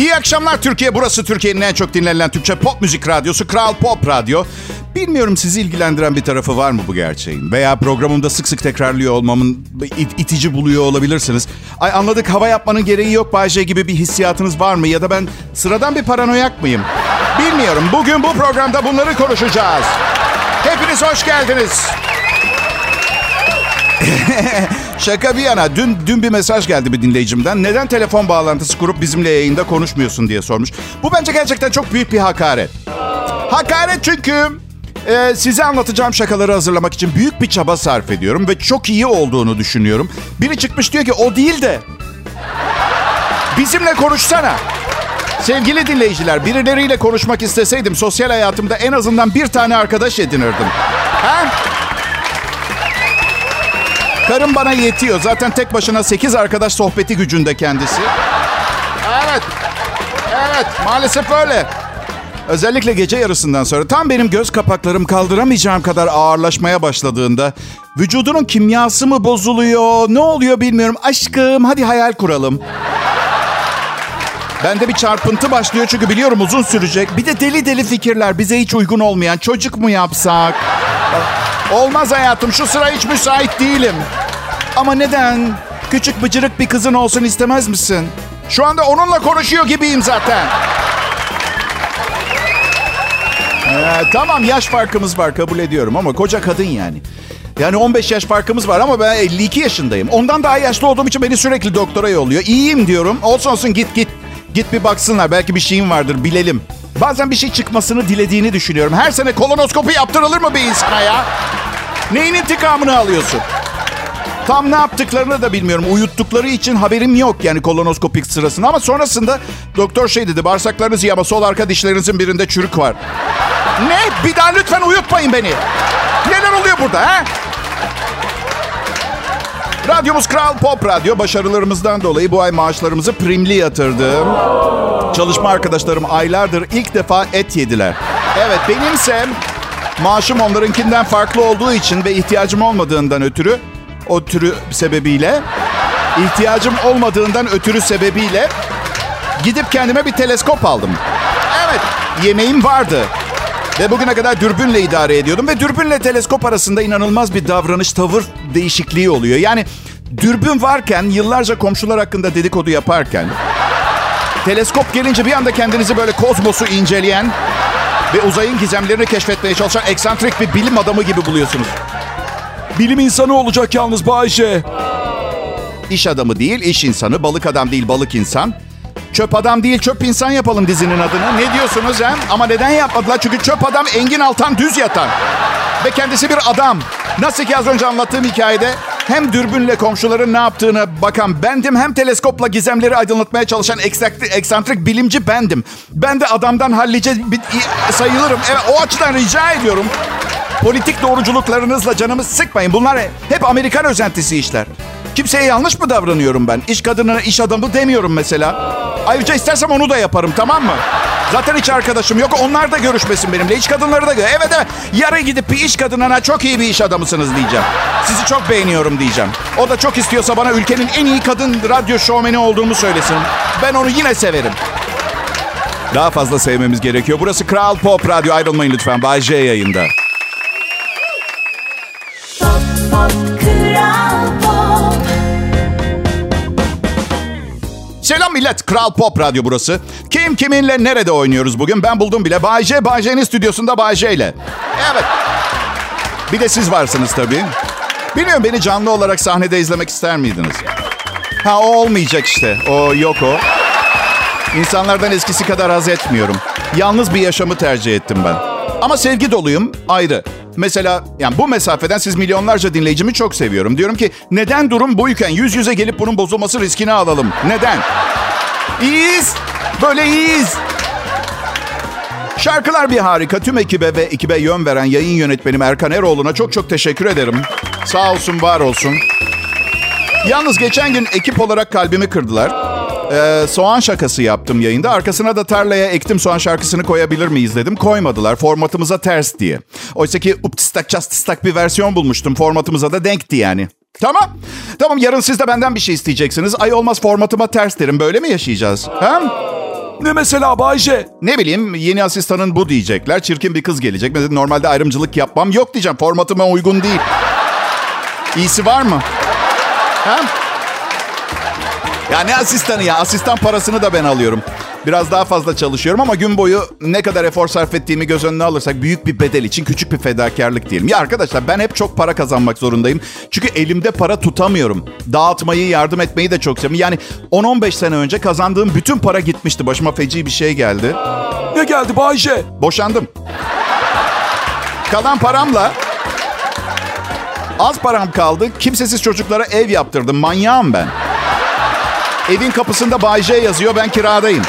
İyi akşamlar Türkiye. Burası Türkiye'nin en çok dinlenilen Türkçe pop müzik radyosu Kral Pop Radyo. Bilmiyorum sizi ilgilendiren bir tarafı var mı bu gerçeğin? Veya programımda sık sık tekrarlıyor olmamın it- itici buluyor olabilirsiniz. Ay anladık hava yapmanın gereği yok Bayce gibi bir hissiyatınız var mı? Ya da ben sıradan bir paranoyak mıyım? Bilmiyorum. Bugün bu programda bunları konuşacağız. Hepiniz hoş geldiniz. Şaka bir yana dün dün bir mesaj geldi bir dinleyicimden. Neden telefon bağlantısı kurup bizimle yayında konuşmuyorsun diye sormuş. Bu bence gerçekten çok büyük bir hakaret. Hakaret çünkü e, size anlatacağım şakaları hazırlamak için büyük bir çaba sarf ediyorum ve çok iyi olduğunu düşünüyorum. Biri çıkmış diyor ki o değil de bizimle konuşsana. Sevgili dinleyiciler, birileriyle konuşmak isteseydim sosyal hayatımda en azından bir tane arkadaş edinirdim. Ha? Karım bana yetiyor. Zaten tek başına 8 arkadaş sohbeti gücünde kendisi. Evet. Evet, maalesef öyle. Özellikle gece yarısından sonra tam benim göz kapaklarım kaldıramayacağım kadar ağırlaşmaya başladığında vücudunun kimyası mı bozuluyor, ne oluyor bilmiyorum. Aşkım hadi hayal kuralım. Bende bir çarpıntı başlıyor çünkü biliyorum uzun sürecek. Bir de deli deli fikirler bize hiç uygun olmayan. Çocuk mu yapsak? Olmaz hayatım şu sıra hiç müsait değilim. Ama neden? Küçük bıcırık bir kızın olsun istemez misin? Şu anda onunla konuşuyor gibiyim zaten. Ee, tamam yaş farkımız var kabul ediyorum ama koca kadın yani. Yani 15 yaş farkımız var ama ben 52 yaşındayım. Ondan daha yaşlı olduğum için beni sürekli doktora yolluyor. İyiyim diyorum. Olsun olsun git git. Git bir baksınlar. Belki bir şeyim vardır bilelim. Bazen bir şey çıkmasını dilediğini düşünüyorum. Her sene kolonoskopi yaptırılır mı bir insana ya? Neyin intikamını alıyorsun? Tam ne yaptıklarını da bilmiyorum. Uyuttukları için haberim yok yani kolonoskopik sırasında. Ama sonrasında doktor şey dedi. Bağırsaklarınız iyi ama sol arka dişlerinizin birinde çürük var. Ne? Bir daha lütfen uyutmayın beni. Neler oluyor burada ha? Radyomuz Kral Pop Radyo. Başarılarımızdan dolayı bu ay maaşlarımızı primli yatırdım. Çalışma arkadaşlarım aylardır ilk defa et yediler. Evet benimse maaşım onlarınkinden farklı olduğu için ve ihtiyacım olmadığından ötürü o türü sebebiyle ihtiyacım olmadığından ötürü sebebiyle gidip kendime bir teleskop aldım. Evet yemeğim vardı. Ve bugüne kadar dürbünle idare ediyordum. Ve dürbünle teleskop arasında inanılmaz bir davranış, tavır değişikliği oluyor. Yani dürbün varken, yıllarca komşular hakkında dedikodu yaparken... teleskop gelince bir anda kendinizi böyle kozmosu inceleyen... ve uzayın gizemlerini keşfetmeye çalışan eksantrik bir bilim adamı gibi buluyorsunuz. Bilim insanı olacak yalnız Bayşe. İş adamı değil, iş insanı. Balık adam değil, balık insan. Çöp adam değil çöp insan yapalım dizinin adını. Ne diyorsunuz hem? Ama neden yapmadılar? Çünkü çöp adam Engin Altan düz yatan. Ve kendisi bir adam. Nasıl ki az önce anlattığım hikayede hem dürbünle komşuların ne yaptığını bakan bendim hem teleskopla gizemleri aydınlatmaya çalışan eksantrik, eksantrik bilimci bendim. Ben de adamdan hallice sayılırım. Evet o açıdan rica ediyorum. Politik doğruculuklarınızla canımı sıkmayın. Bunlar hep Amerikan özentisi işler. Kimseye yanlış mı davranıyorum ben? İş kadınına iş adamı demiyorum mesela. Ayrıca istersem onu da yaparım tamam mı? Zaten hiç arkadaşım yok. Onlar da görüşmesin benimle. İş kadınları da... Evet evet. Yarın gidip bir iş kadınına çok iyi bir iş adamısınız diyeceğim. Sizi çok beğeniyorum diyeceğim. O da çok istiyorsa bana ülkenin en iyi kadın radyo şovmeni olduğumu söylesin. Ben onu yine severim. Daha fazla sevmemiz gerekiyor. Burası Kral Pop Radyo. Ayrılmayın lütfen. Bay J yayında. Pop, pop, Selam millet. Kral Pop Radyo burası. Kim kiminle nerede oynuyoruz bugün? Ben buldum bile. Bay J, Bay J'nin stüdyosunda Bay J ile. Evet. Bir de siz varsınız tabii. Bilmiyorum beni canlı olarak sahnede izlemek ister miydiniz? Ha o olmayacak işte. O yok o. İnsanlardan eskisi kadar haz etmiyorum. Yalnız bir yaşamı tercih ettim ben. Ama sevgi doluyum ayrı. Mesela yani bu mesafeden siz milyonlarca dinleyicimi çok seviyorum. Diyorum ki neden durum buyken yüz yüze gelip bunun bozulması riskini alalım? Neden? İyiyiz. Böyle iyiyiz. Şarkılar bir harika. Tüm ekibe ve ekibe yön veren yayın yönetmenim Erkan Eroğlu'na çok çok teşekkür ederim. Sağ olsun, var olsun. Yalnız geçen gün ekip olarak kalbimi kırdılar. Ee, soğan şakası yaptım yayında. Arkasına da tarlaya ektim soğan şarkısını koyabilir miyiz dedim. Koymadılar formatımıza ters diye. Oysa ki uptistak çastistak bir versiyon bulmuştum. Formatımıza da denkti yani. Tamam. Tamam yarın siz de benden bir şey isteyeceksiniz. Ay olmaz formatıma ters derim. Böyle mi yaşayacağız? Ha? Ne mesela Bayce? Ne bileyim yeni asistanın bu diyecekler. Çirkin bir kız gelecek. Mesela normalde ayrımcılık yapmam. Yok diyeceğim formatıma uygun değil. İyisi var mı? Ha? Ya ne asistanı ya? Asistan parasını da ben alıyorum. Biraz daha fazla çalışıyorum ama gün boyu ne kadar efor sarf ettiğimi göz önüne alırsak büyük bir bedel için küçük bir fedakarlık diyelim. Ya arkadaşlar ben hep çok para kazanmak zorundayım. Çünkü elimde para tutamıyorum. Dağıtmayı, yardım etmeyi de çok seviyorum. Yani 10-15 sene önce kazandığım bütün para gitmişti. Başıma feci bir şey geldi. Ne geldi Bayce? Boşandım. Kalan paramla az param kaldı. Kimsesiz çocuklara ev yaptırdım. Manyağım ben. Evin kapısında Bay J yazıyor. Ben kiradayım.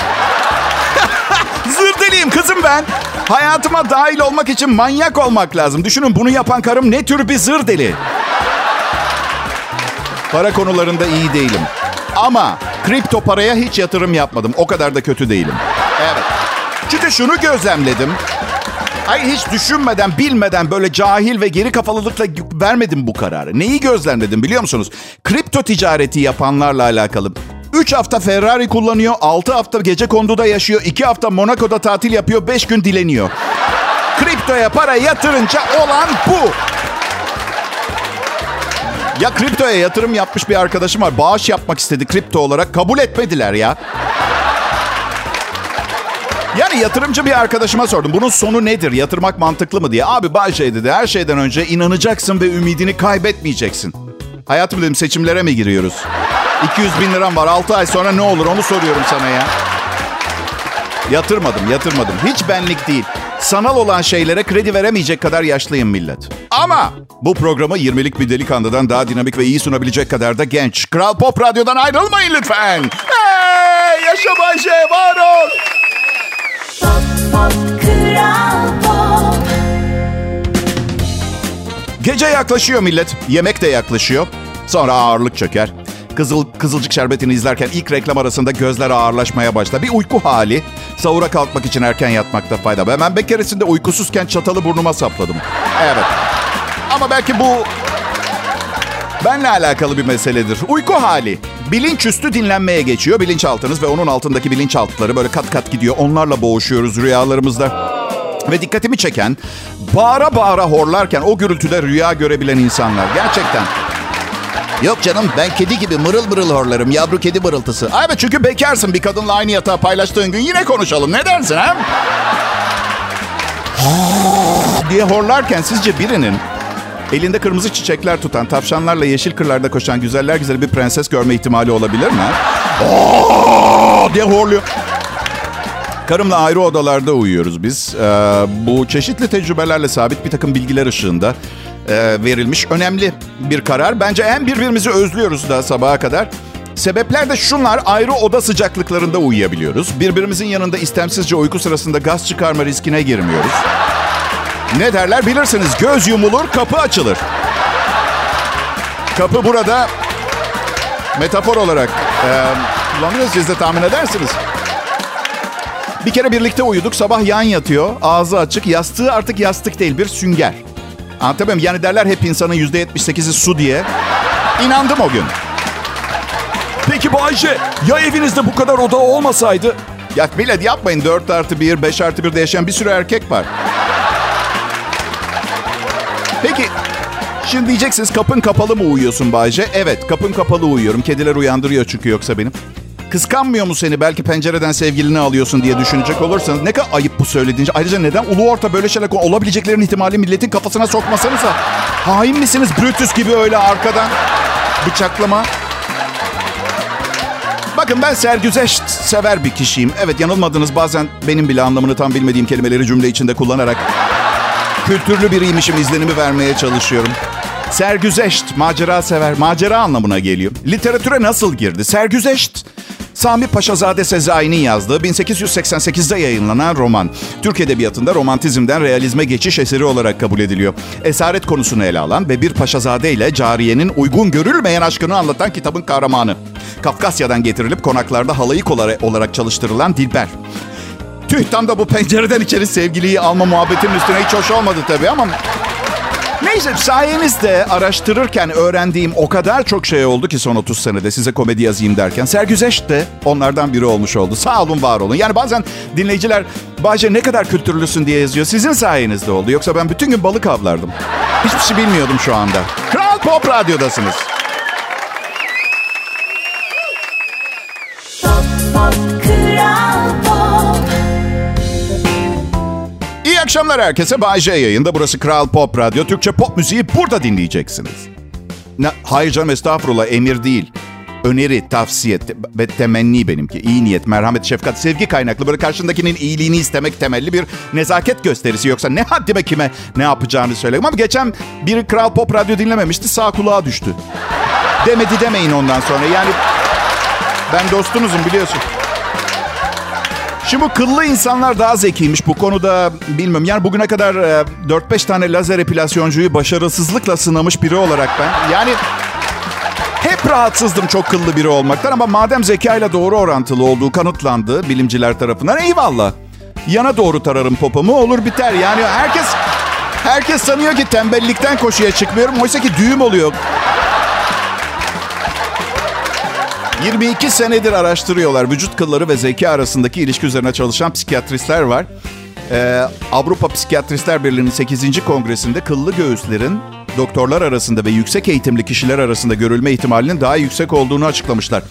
Zır deliyim kızım ben. Hayatıma dahil olmak için manyak olmak lazım. Düşünün bunu yapan karım ne tür bir zır deli. Para konularında iyi değilim. Ama kripto paraya hiç yatırım yapmadım. O kadar da kötü değilim. Evet. Çünkü şunu gözlemledim. Ay hiç düşünmeden, bilmeden böyle cahil ve geri kafalılıkla vermedim bu kararı. Neyi gözlemledim biliyor musunuz? Kripto ticareti yapanlarla alakalı. 3 hafta Ferrari kullanıyor, 6 hafta gece konduda yaşıyor, 2 hafta Monaco'da tatil yapıyor, 5 gün dileniyor. Kriptoya para yatırınca olan bu. Ya kriptoya yatırım yapmış bir arkadaşım var. Bağış yapmak istedi kripto olarak. Kabul etmediler ya. Yani yatırımcı bir arkadaşıma sordum. Bunun sonu nedir? Yatırmak mantıklı mı diye. Abi Bay şey dedi. Her şeyden önce inanacaksın ve ümidini kaybetmeyeceksin. Hayatım dedim seçimlere mi giriyoruz? 200 bin liram var. 6 ay sonra ne olur onu soruyorum sana ya. Yatırmadım, yatırmadım. Hiç benlik değil. Sanal olan şeylere kredi veremeyecek kadar yaşlıyım millet. Ama bu programı 20'lik bir delikanlıdan daha dinamik ve iyi sunabilecek kadar da genç. Kral Pop Radyo'dan ayrılmayın lütfen. Hey, yaşa Bayşe, var ol. Pop pop kral pop Gece yaklaşıyor millet. Yemek de yaklaşıyor. Sonra ağırlık çöker. Kızıl, Kızılcık Şerbeti'ni izlerken ilk reklam arasında gözler ağırlaşmaya başlar. Bir uyku hali. Sahura kalkmak için erken yatmakta fayda var. Ben bir keresinde uykusuzken çatalı burnuma sapladım. Evet. Ama belki bu benle alakalı bir meseledir. Uyku hali. Bilinçüstü dinlenmeye geçiyor. Bilinçaltınız ve onun altındaki bilinçaltıları böyle kat kat gidiyor. Onlarla boğuşuyoruz rüyalarımızda. Ve dikkatimi çeken bağıra bağıra horlarken o gürültüde rüya görebilen insanlar. Gerçekten. Yok canım ben kedi gibi mırıl mırıl horlarım. Yavru kedi mırıltısı. Ay evet çünkü bekarsın bir kadınla aynı yatağı paylaştığın gün yine konuşalım. Ne dersin ha? diye horlarken sizce birinin elinde kırmızı çiçekler tutan, tavşanlarla yeşil kırlarda koşan güzeller güzeli bir prenses görme ihtimali olabilir mi? Diye horluyor. Karımla ayrı odalarda uyuyoruz biz. Ee, bu çeşitli tecrübelerle sabit bir takım bilgiler ışığında verilmiş önemli bir karar. Bence en birbirimizi özlüyoruz da sabaha kadar. Sebepler de şunlar. Ayrı oda sıcaklıklarında uyuyabiliyoruz. Birbirimizin yanında istemsizce uyku sırasında gaz çıkarma riskine girmiyoruz. Ne derler bilirsiniz. Göz yumulur, kapı açılır. Kapı burada metafor olarak e, kullanıyoruz. Siz de tahmin edersiniz. Bir kere birlikte uyuduk. Sabah yan yatıyor. Ağzı açık. Yastığı artık yastık değil. Bir sünger. Anlatabiliyor muyum? Yani derler hep insanın %78'i su diye. İnandım o gün. Peki Bayce ya evinizde bu kadar oda olmasaydı? Ya millet yapmayın. 4 artı 1, 5 artı 1'de yaşayan bir sürü erkek var. Peki şimdi diyeceksiniz kapın kapalı mı uyuyorsun Bayce? Evet kapın kapalı uyuyorum. Kediler uyandırıyor çünkü yoksa benim. Kıskanmıyor mu seni? Belki pencereden sevgilini alıyorsun diye düşünecek olursanız. Ne kadar ayıp bu söylediğince. Ayrıca neden ulu orta böyle şeyler olabileceklerin ihtimali milletin kafasına sokmasanıza. Hain misiniz Brutus gibi öyle arkadan bıçaklama? Bakın ben sergüzeşt sever bir kişiyim. Evet yanılmadınız bazen benim bile anlamını tam bilmediğim kelimeleri cümle içinde kullanarak kültürlü biriymişim izlenimi vermeye çalışıyorum. Sergüzeşt, macera sever, macera anlamına geliyor. Literatüre nasıl girdi? Sergüzeşt, Sami Paşazade Sezai'nin yazdığı 1888'de yayınlanan roman. Türk Edebiyatı'nda romantizmden realizme geçiş eseri olarak kabul ediliyor. Esaret konusunu ele alan ve bir paşazade ile cariyenin uygun görülmeyen aşkını anlatan kitabın kahramanı. Kafkasya'dan getirilip konaklarda halayık olarak çalıştırılan Dilber. Tüh tam da bu pencereden içeri sevgiliyi alma muhabbetinin üstüne hiç hoş olmadı tabii ama... Neyse sayenizde araştırırken öğrendiğim o kadar çok şey oldu ki son 30 senede size komedi yazayım derken. Sergüzeş de onlardan biri olmuş oldu. Sağ olun var olun. Yani bazen dinleyiciler Bahçe ne kadar kültürlüsün diye yazıyor. Sizin sayenizde oldu. Yoksa ben bütün gün balık avlardım. Hiçbir şey bilmiyordum şu anda. Kral Pop Radyo'dasınız. Akşamlar herkese. Bay J yayında. Burası Kral Pop Radyo. Türkçe pop müziği burada dinleyeceksiniz. Ne, hayır canım estağfurullah emir değil. Öneri, tavsiye ve temenni benimki. İyi niyet, merhamet, şefkat, sevgi kaynaklı. Böyle karşındakinin iyiliğini istemek temelli bir nezaket gösterisi. Yoksa ne haddime kime ne yapacağını söyledim. Ama geçen bir Kral Pop Radyo dinlememişti. Sağ kulağa düştü. Demedi demeyin ondan sonra. Yani ben dostunuzum biliyorsun. Şimdi bu kıllı insanlar daha zekiymiş bu konuda bilmiyorum. Yani bugüne kadar e, 4-5 tane lazer epilasyoncuyu başarısızlıkla sınamış biri olarak ben. Yani hep rahatsızdım çok kıllı biri olmaktan ama madem zekayla doğru orantılı olduğu kanıtlandı bilimciler tarafından eyvallah. Yana doğru tararım popomu olur biter. Yani herkes herkes sanıyor ki tembellikten koşuya çıkmıyorum. Oysa ki düğüm oluyor. 22 senedir araştırıyorlar. Vücut kılları ve zeka arasındaki ilişki üzerine çalışan psikiyatristler var. Ee, Avrupa Psikiyatristler Birliği'nin 8. kongresinde kıllı göğüslerin doktorlar arasında ve yüksek eğitimli kişiler arasında görülme ihtimalinin daha yüksek olduğunu açıklamışlar.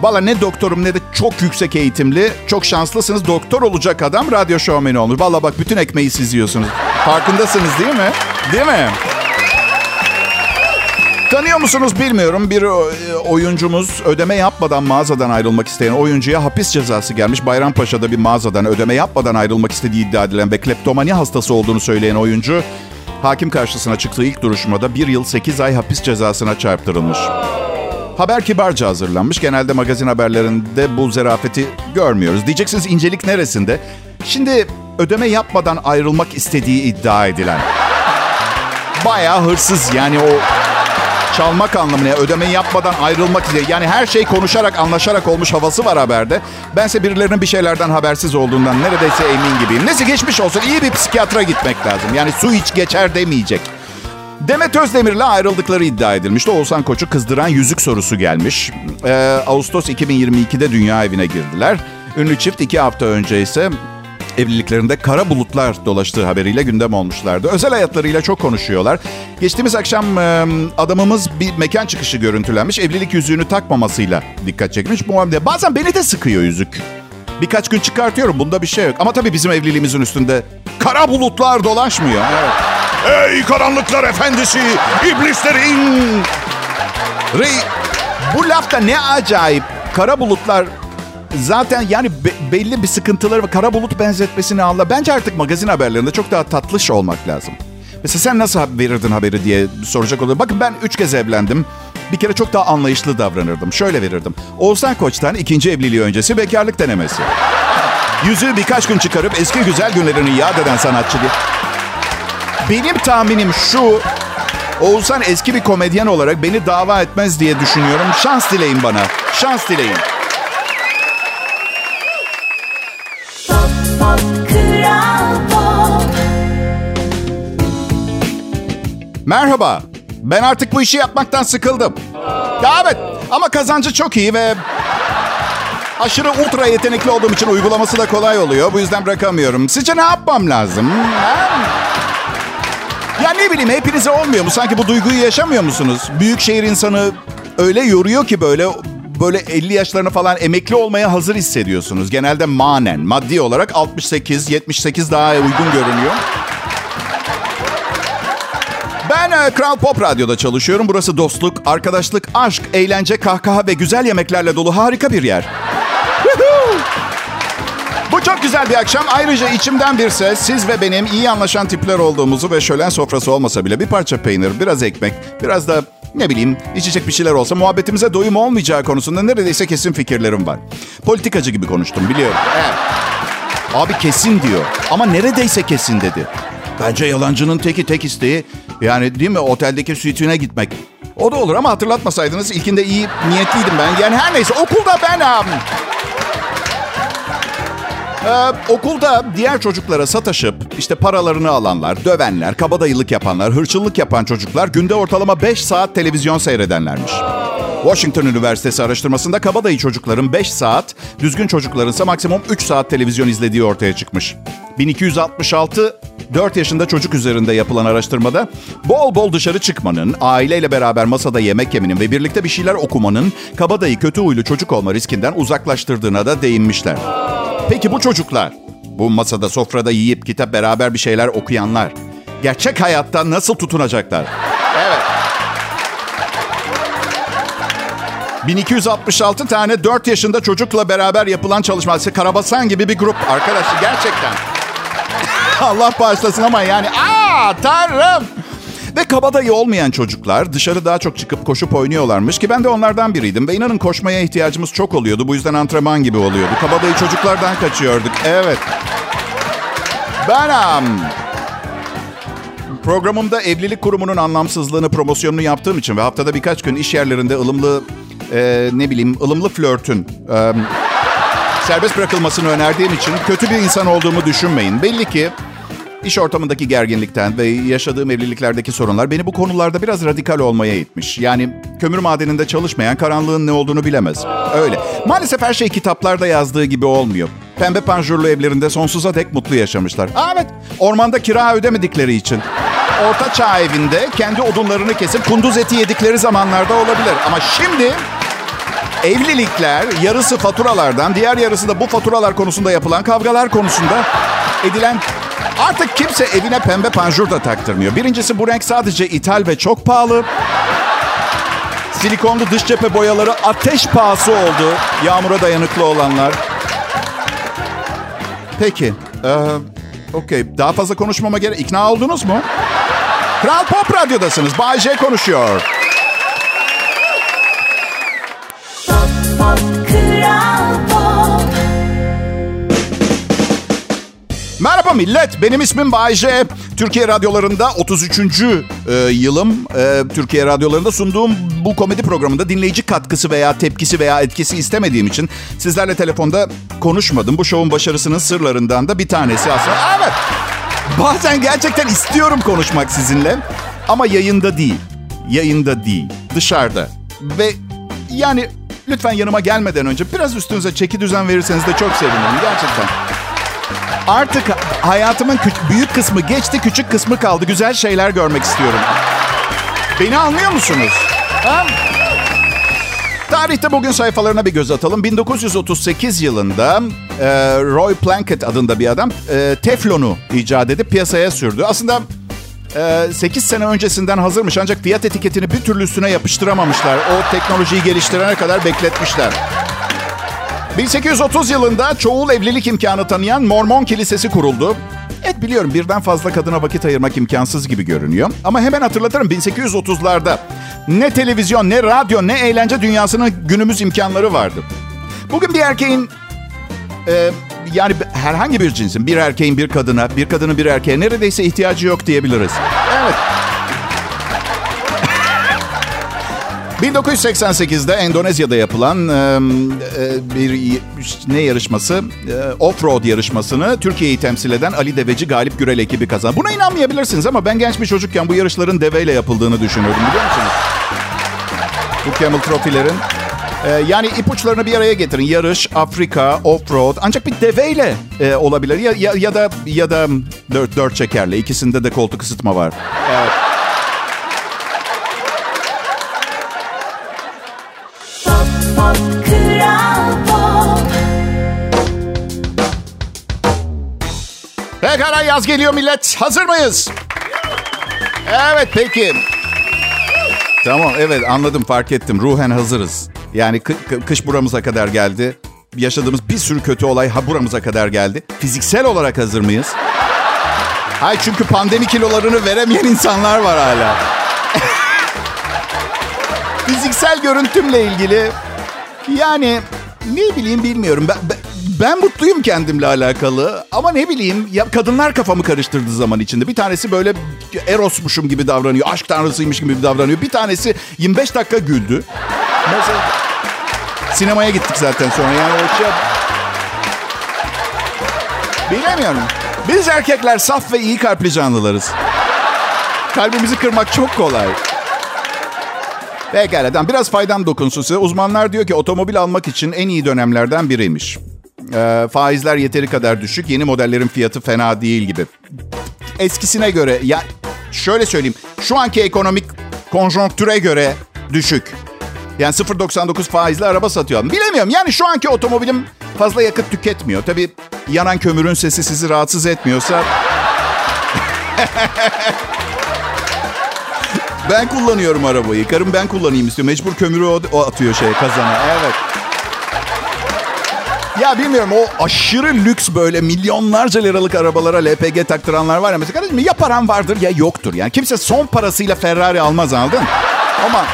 Valla ne doktorum ne de çok yüksek eğitimli, çok şanslısınız. Doktor olacak adam radyo şovmeni olmuş. Valla bak bütün ekmeği siz yiyorsunuz. Farkındasınız değil mi? Değil mi? Tanıyor musunuz bilmiyorum. Bir e, oyuncumuz ödeme yapmadan mağazadan ayrılmak isteyen oyuncuya hapis cezası gelmiş. Bayrampaşa'da bir mağazadan ödeme yapmadan ayrılmak istediği iddia edilen ve kleptomani hastası olduğunu söyleyen oyuncu... Hakim karşısına çıktığı ilk duruşmada bir yıl 8 ay hapis cezasına çarptırılmış. Haber kibarca hazırlanmış. Genelde magazin haberlerinde bu zerafeti görmüyoruz. Diyeceksiniz incelik neresinde? Şimdi ödeme yapmadan ayrılmak istediği iddia edilen. Bayağı hırsız yani o çalmak anlamına ödemeyi yapmadan ayrılmak üzere. Yani her şey konuşarak anlaşarak olmuş havası var haberde. Bense birilerinin bir şeylerden habersiz olduğundan neredeyse emin gibiyim. Neyse geçmiş olsun iyi bir psikiyatra gitmek lazım. Yani su iç geçer demeyecek. Demet Özdemir'le ayrıldıkları iddia edilmişti. Oğuzhan Koç'u kızdıran yüzük sorusu gelmiş. Ee, Ağustos 2022'de dünya evine girdiler. Ünlü çift iki hafta önce ise evliliklerinde kara bulutlar dolaştığı haberiyle gündem olmuşlardı. Özel hayatlarıyla çok konuşuyorlar. Geçtiğimiz akşam adamımız bir mekan çıkışı görüntülenmiş. Evlilik yüzüğünü takmamasıyla dikkat çekmiş. Bu hamle bazen beni de sıkıyor yüzük. Birkaç gün çıkartıyorum. Bunda bir şey yok. Ama tabii bizim evliliğimizin üstünde kara bulutlar dolaşmıyor. Ey karanlıklar efendisi, iblislerin... Rey, bu lafta ne acayip. Kara bulutlar zaten yani be- belli bir sıkıntıları ve kara bulut benzetmesini anla. Bence artık magazin haberlerinde çok daha tatlış olmak lazım. Mesela sen nasıl verirdin haberi diye soracak olur. Bakın ben üç kez evlendim. Bir kere çok daha anlayışlı davranırdım. Şöyle verirdim. Oğuzhan Koç'tan ikinci evliliği öncesi bekarlık denemesi. Yüzüğü birkaç gün çıkarıp eski güzel günlerini yad eden sanatçı diye. Benim tahminim şu. Oğuzhan eski bir komedyen olarak beni dava etmez diye düşünüyorum. Şans dileyin bana. Şans dileyin. Merhaba. Ben artık bu işi yapmaktan sıkıldım. Ya evet ama kazancı çok iyi ve aşırı ultra yetenekli olduğum için uygulaması da kolay oluyor. Bu yüzden bırakamıyorum. Sizce ne yapmam lazım? Ha? Ya ne bileyim hepinize olmuyor mu? Sanki bu duyguyu yaşamıyor musunuz? Büyük şehir insanı öyle yoruyor ki böyle böyle 50 yaşlarına falan emekli olmaya hazır hissediyorsunuz. Genelde manen, maddi olarak 68, 78 daha uygun görünüyor. Ben e, Kral Pop Radyo'da çalışıyorum. Burası dostluk, arkadaşlık, aşk, eğlence, kahkaha ve güzel yemeklerle dolu harika bir yer. Bu çok güzel bir akşam. Ayrıca içimden bir ses siz ve benim iyi anlaşan tipler olduğumuzu ve şölen sofrası olmasa bile bir parça peynir, biraz ekmek, biraz da ne bileyim içecek bir şeyler olsa muhabbetimize doyum olmayacağı konusunda neredeyse kesin fikirlerim var. Politikacı gibi konuştum biliyorum. Evet. Abi kesin diyor ama neredeyse kesin dedi. Bence yalancının teki tek isteği yani değil mi oteldeki süitüne gitmek. O da olur ama hatırlatmasaydınız ilkinde iyi niyetliydim ben. Yani her neyse okulda ben... am, Ee, okulda diğer çocuklara sataşıp işte paralarını alanlar, dövenler, kabadayılık yapanlar, hırçınlık yapan çocuklar günde ortalama 5 saat televizyon seyredenlermiş. Washington Üniversitesi araştırmasında kabadayı çocukların 5 saat, düzgün çocukların ise maksimum 3 saat televizyon izlediği ortaya çıkmış. 1266 4 yaşında çocuk üzerinde yapılan araştırmada bol bol dışarı çıkmanın, aileyle beraber masada yemek yemenin ve birlikte bir şeyler okumanın kabadayı kötü huylu çocuk olma riskinden uzaklaştırdığına da değinmişler. Peki bu çocuklar, bu masada sofrada yiyip kitap beraber bir şeyler okuyanlar, gerçek hayatta nasıl tutunacaklar? Evet. 1266 tane 4 yaşında çocukla beraber yapılan çalışma. Karabasan gibi bir grup arkadaşlar gerçekten. Allah bağışlasın ama yani aa tanrım. Ve kabadayı olmayan çocuklar dışarı daha çok çıkıp koşup oynuyorlarmış ki ben de onlardan biriydim. Ve inanın koşmaya ihtiyacımız çok oluyordu. Bu yüzden antrenman gibi oluyordu. Kabadayı çocuklardan kaçıyorduk. Evet. Ben um, programımda evlilik kurumunun anlamsızlığını, promosyonunu yaptığım için ve haftada birkaç gün iş yerlerinde ılımlı, e, ne bileyim, ılımlı flörtün e, serbest bırakılmasını önerdiğim için kötü bir insan olduğumu düşünmeyin. Belli ki iş ortamındaki gerginlikten ve yaşadığım evliliklerdeki sorunlar beni bu konularda biraz radikal olmaya itmiş. Yani kömür madeninde çalışmayan karanlığın ne olduğunu bilemez. Öyle. Maalesef her şey kitaplarda yazdığı gibi olmuyor. Pembe panjurlu evlerinde sonsuza dek mutlu yaşamışlar. Aa, evet, ormanda kira ödemedikleri için. Orta çağ evinde kendi odunlarını kesip kunduz eti yedikleri zamanlarda olabilir. Ama şimdi evlilikler yarısı faturalardan, diğer yarısı da bu faturalar konusunda yapılan kavgalar konusunda edilen Artık kimse evine pembe panjur da taktırmıyor. Birincisi bu renk sadece ithal ve çok pahalı. Silikonlu dış cephe boyaları ateş pahası oldu. Yağmura dayanıklı olanlar. Peki. Ee, Okey. Daha fazla konuşmama gerek... İkna oldunuz mu? Kral Pop Radyo'dasınız. Bay J konuşuyor. Pop Pop Merhaba millet, benim ismim Bayce. Türkiye radyolarında 33. e, yılım. E, Türkiye radyolarında sunduğum bu komedi programında dinleyici katkısı veya tepkisi veya etkisi istemediğim için sizlerle telefonda konuşmadım. Bu şovun başarısının sırlarından da bir tanesi aslında. Evet, bazen gerçekten istiyorum konuşmak sizinle ama yayında değil. Yayında değil, dışarıda. Ve yani lütfen yanıma gelmeden önce biraz üstünüze çeki düzen verirseniz de çok sevinirim gerçekten. Artık hayatımın büyük kısmı geçti, küçük kısmı kaldı. Güzel şeyler görmek istiyorum. Beni anlıyor musunuz? Ha? Tarihte bugün sayfalarına bir göz atalım. 1938 yılında e, Roy Plunkett adında bir adam e, teflonu icat edip piyasaya sürdü. Aslında e, 8 sene öncesinden hazırmış ancak fiyat etiketini bir türlü üstüne yapıştıramamışlar. O teknolojiyi geliştirene kadar bekletmişler. 1830 yılında çoğul evlilik imkanı tanıyan Mormon Kilisesi kuruldu. Evet biliyorum birden fazla kadına vakit ayırmak imkansız gibi görünüyor. Ama hemen hatırlatırım 1830'larda ne televizyon, ne radyo, ne eğlence dünyasının günümüz imkanları vardı. Bugün bir erkeğin e, yani herhangi bir cinsin bir erkeğin bir kadına, bir kadının bir erkeğe neredeyse ihtiyacı yok diyebiliriz. Evet. 1988'de Endonezya'da yapılan e, bir ne yarışması? E, Offroad yarışmasını Türkiye'yi temsil eden Ali Deveci Galip Gürel ekibi kazandı. Buna inanmayabilirsiniz ama ben genç bir çocukken bu yarışların deveyle yapıldığını düşünüyordum biliyor musunuz? Bu Camel Trophy'lerin. E, yani ipuçlarını bir araya getirin. Yarış, Afrika, Offroad ancak bir deveyle e, olabilir. Ya, ya, ya da ya da dört, dört çekerle. İkisinde de koltuk ısıtma var. Evet. Yaz geliyor millet. Hazır mıyız? Evet peki. Tamam evet anladım fark ettim. Ruhen hazırız. Yani kı- kı- kış buramıza kadar geldi. Yaşadığımız bir sürü kötü olay ha buramıza kadar geldi. Fiziksel olarak hazır mıyız? Hayır çünkü pandemi kilolarını veremeyen insanlar var hala. Fiziksel görüntümle ilgili yani ne bileyim bilmiyorum. Ben, ben, mutluyum kendimle alakalı ama ne bileyim ya kadınlar kafamı karıştırdığı zaman içinde. Bir tanesi böyle erosmuşum gibi davranıyor. Aşk tanrısıymış gibi davranıyor. Bir tanesi 25 dakika güldü. Mesela sinemaya gittik zaten sonra yani o şey... Bilemiyorum. Biz erkekler saf ve iyi kalpli canlılarız. Kalbimizi kırmak çok kolay. Pekala. Biraz faydam dokunsun size. Uzmanlar diyor ki otomobil almak için en iyi dönemlerden biriymiş. Ee, faizler yeteri kadar düşük. Yeni modellerin fiyatı fena değil gibi. Eskisine göre ya şöyle söyleyeyim. Şu anki ekonomik konjonktüre göre düşük. Yani 0.99 faizli araba satıyor. Bilemiyorum. Yani şu anki otomobilim fazla yakıt tüketmiyor. Tabii yanan kömürün sesi sizi rahatsız etmiyorsa... ben kullanıyorum arabayı. Karım ben kullanayım istiyor. Mecbur kömürü o atıyor şey kazana. Evet. Ya bilmiyorum o aşırı lüks böyle milyonlarca liralık arabalara LPG taktıranlar var ya. Mesela kardeşim ya param vardır ya yoktur. Yani kimse son parasıyla Ferrari almaz aldın. Ama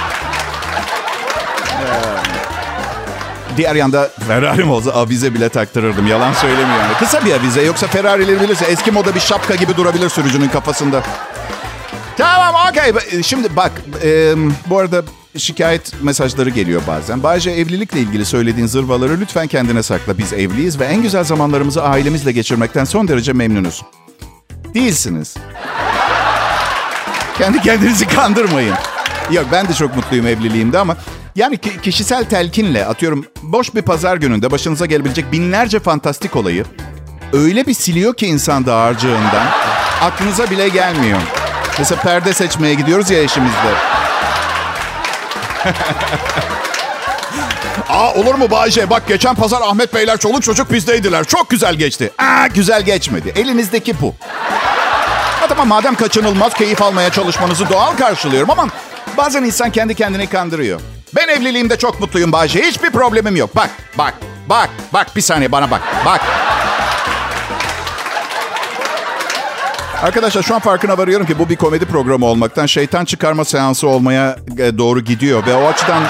Diğer yanda Ferrari mi olsa avize bile taktırırdım. Yalan söylemiyorum. Kısa bir avize. Yoksa Ferrari'leri bilirse eski moda bir şapka gibi durabilir sürücünün kafasında. Tamam okey. Şimdi bak e, bu arada şikayet mesajları geliyor bazen. Bayce evlilikle ilgili söylediğin zırvaları lütfen kendine sakla. Biz evliyiz ve en güzel zamanlarımızı ailemizle geçirmekten son derece memnunuz. Değilsiniz. Kendi kendinizi kandırmayın. Yok ben de çok mutluyum evliliğimde ama yani ki- kişisel telkinle atıyorum boş bir pazar gününde başınıza gelebilecek binlerce fantastik olayı öyle bir siliyor ki insan dağarcığından aklınıza bile gelmiyor. Mesela perde seçmeye gidiyoruz ya eşimizle. Aa olur mu Bayce? Bak geçen pazar Ahmet Beyler çoluk çocuk bizdeydiler. Çok güzel geçti. Aa güzel geçmedi. Elinizdeki bu. Ha tamam madem kaçınılmaz keyif almaya çalışmanızı doğal karşılıyorum ama bazen insan kendi kendini kandırıyor. Ben evliliğimde çok mutluyum Bayce. Hiçbir problemim yok. Bak, bak, bak, bak bir saniye bana bak. Bak. Arkadaşlar şu an farkına varıyorum ki bu bir komedi programı olmaktan şeytan çıkarma seansı olmaya e, doğru gidiyor. Ve o açıdan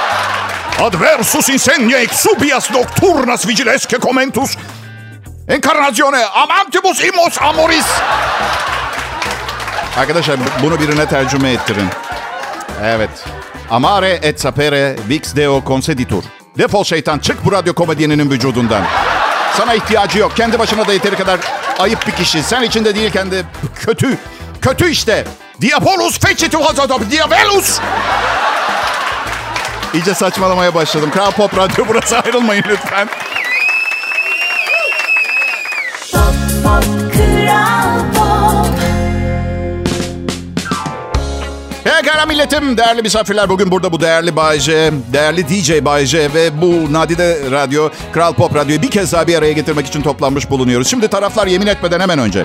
Adversus insegna exubias nocturnas vigilesque commentus Encarnazione amantibus imus amoris Arkadaşlar bunu birine tercüme ettirin. Evet. Amare et sapere vix deo conceditur. Defol şeytan çık bu radyo komedyeninin vücudundan. Sana ihtiyacı yok. Kendi başına da yeteri kadar ayıp bir kişi. Sen içinde değilken de kötü. Kötü işte. Diabolus fecitu hazadop diabolus. İyice saçmalamaya başladım. Kral Pop Radyo burası ayrılmayın lütfen. Pekala milletim, değerli misafirler. Bugün burada bu değerli Bay J, değerli DJ Bay J ve bu Nadide Radyo, Kral Pop Radyo'yu bir kez daha bir araya getirmek için toplanmış bulunuyoruz. Şimdi taraflar yemin etmeden hemen önce.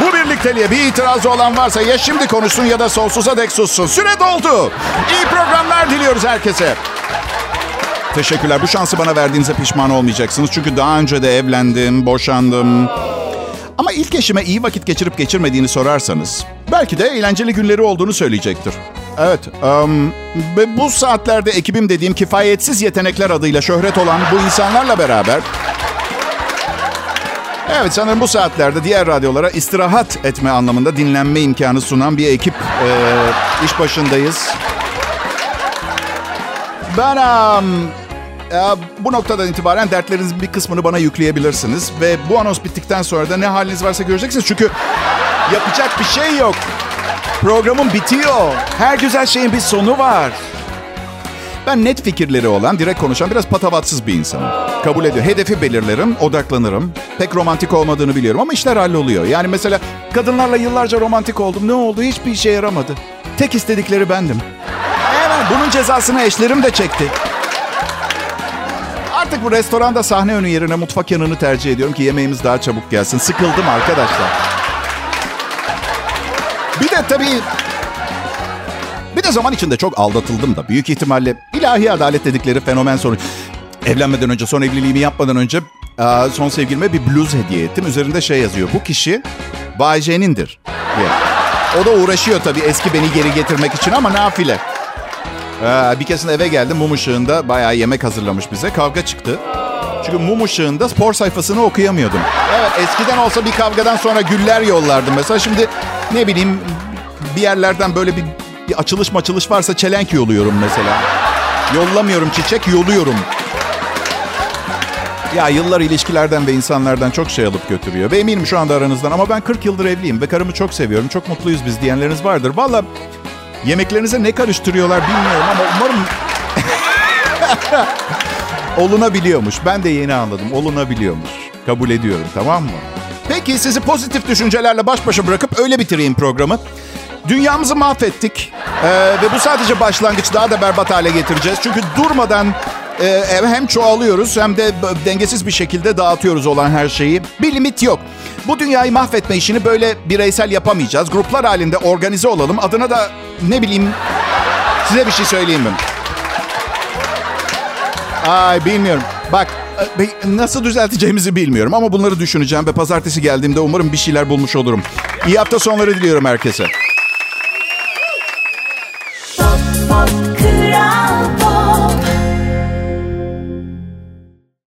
Bu birlikteliğe bir itirazı olan varsa ya şimdi konuşsun ya da sonsuza dek sussun. Süre doldu. İyi programlar diliyoruz herkese. Teşekkürler. Bu şansı bana verdiğinize pişman olmayacaksınız. Çünkü daha önce de evlendim, boşandım. Ama ilk eşime iyi vakit geçirip geçirmediğini sorarsanız belki de eğlenceli günleri olduğunu söyleyecektir. Evet, em, ve bu saatlerde ekibim dediğim kifayetsiz yetenekler adıyla şöhret olan bu insanlarla beraber... Evet, sanırım bu saatlerde diğer radyolara istirahat etme anlamında dinlenme imkanı sunan bir ekip e, iş başındayız. Ben ya, bu noktadan itibaren dertlerinizin bir kısmını bana yükleyebilirsiniz. Ve bu anons bittikten sonra da ne haliniz varsa göreceksiniz. Çünkü yapacak bir şey yok. Programım bitiyor. Her güzel şeyin bir sonu var. Ben net fikirleri olan, direkt konuşan, biraz patavatsız bir insanım. Kabul ediyor. Hedefi belirlerim, odaklanırım. Pek romantik olmadığını biliyorum ama işler halloluyor. Yani mesela kadınlarla yıllarca romantik oldum. Ne oldu? Hiçbir işe yaramadı. Tek istedikleri bendim. Evet, bunun cezasını eşlerim de çekti. Artık bu restoranda sahne önü yerine mutfak yanını tercih ediyorum ki yemeğimiz daha çabuk gelsin. Sıkıldım arkadaşlar. Bir de tabii... Bir de zaman içinde çok aldatıldım da. Büyük ihtimalle ilahi adalet dedikleri fenomen sonucu. Evlenmeden önce, son evliliğimi yapmadan önce son sevgilime bir bluz hediye ettim. Üzerinde şey yazıyor. Bu kişi Bay J'nindir diye. O da uğraşıyor tabii eski beni geri getirmek için ama nafile. Ee, bir kesin eve geldim mum ışığında bayağı yemek hazırlamış bize. Kavga çıktı. Çünkü mum ışığında spor sayfasını okuyamıyordum. Evet eskiden olsa bir kavgadan sonra güller yollardım mesela. Şimdi ne bileyim bir yerlerden böyle bir, bir açılış maçılış varsa çelenk yolluyorum mesela. Yollamıyorum çiçek yoluyorum. Ya yıllar ilişkilerden ve insanlardan çok şey alıp götürüyor. Ve eminim şu anda aranızdan ama ben 40 yıldır evliyim ve karımı çok seviyorum. Çok mutluyuz biz diyenleriniz vardır. Valla yemeklerinize ne karıştırıyorlar bilmiyorum ama umarım olunabiliyormuş. Ben de yeni anladım. Olunabiliyormuş. Kabul ediyorum tamam mı? Peki sizi pozitif düşüncelerle baş başa bırakıp öyle bitireyim programı. Dünyamızı mahvettik. Ee, ve bu sadece başlangıç. Daha da berbat hale getireceğiz. Çünkü durmadan e, hem çoğalıyoruz hem de dengesiz bir şekilde dağıtıyoruz olan her şeyi. Bir limit yok. Bu dünyayı mahvetme işini böyle bireysel yapamayacağız. Gruplar halinde organize olalım. Adına da ne bileyim size bir şey söyleyeyim mi? Ay bilmiyorum. Bak e, nasıl düzelteceğimizi bilmiyorum ama bunları düşüneceğim ve pazartesi geldiğimde umarım bir şeyler bulmuş olurum. İyi hafta sonları diliyorum herkese.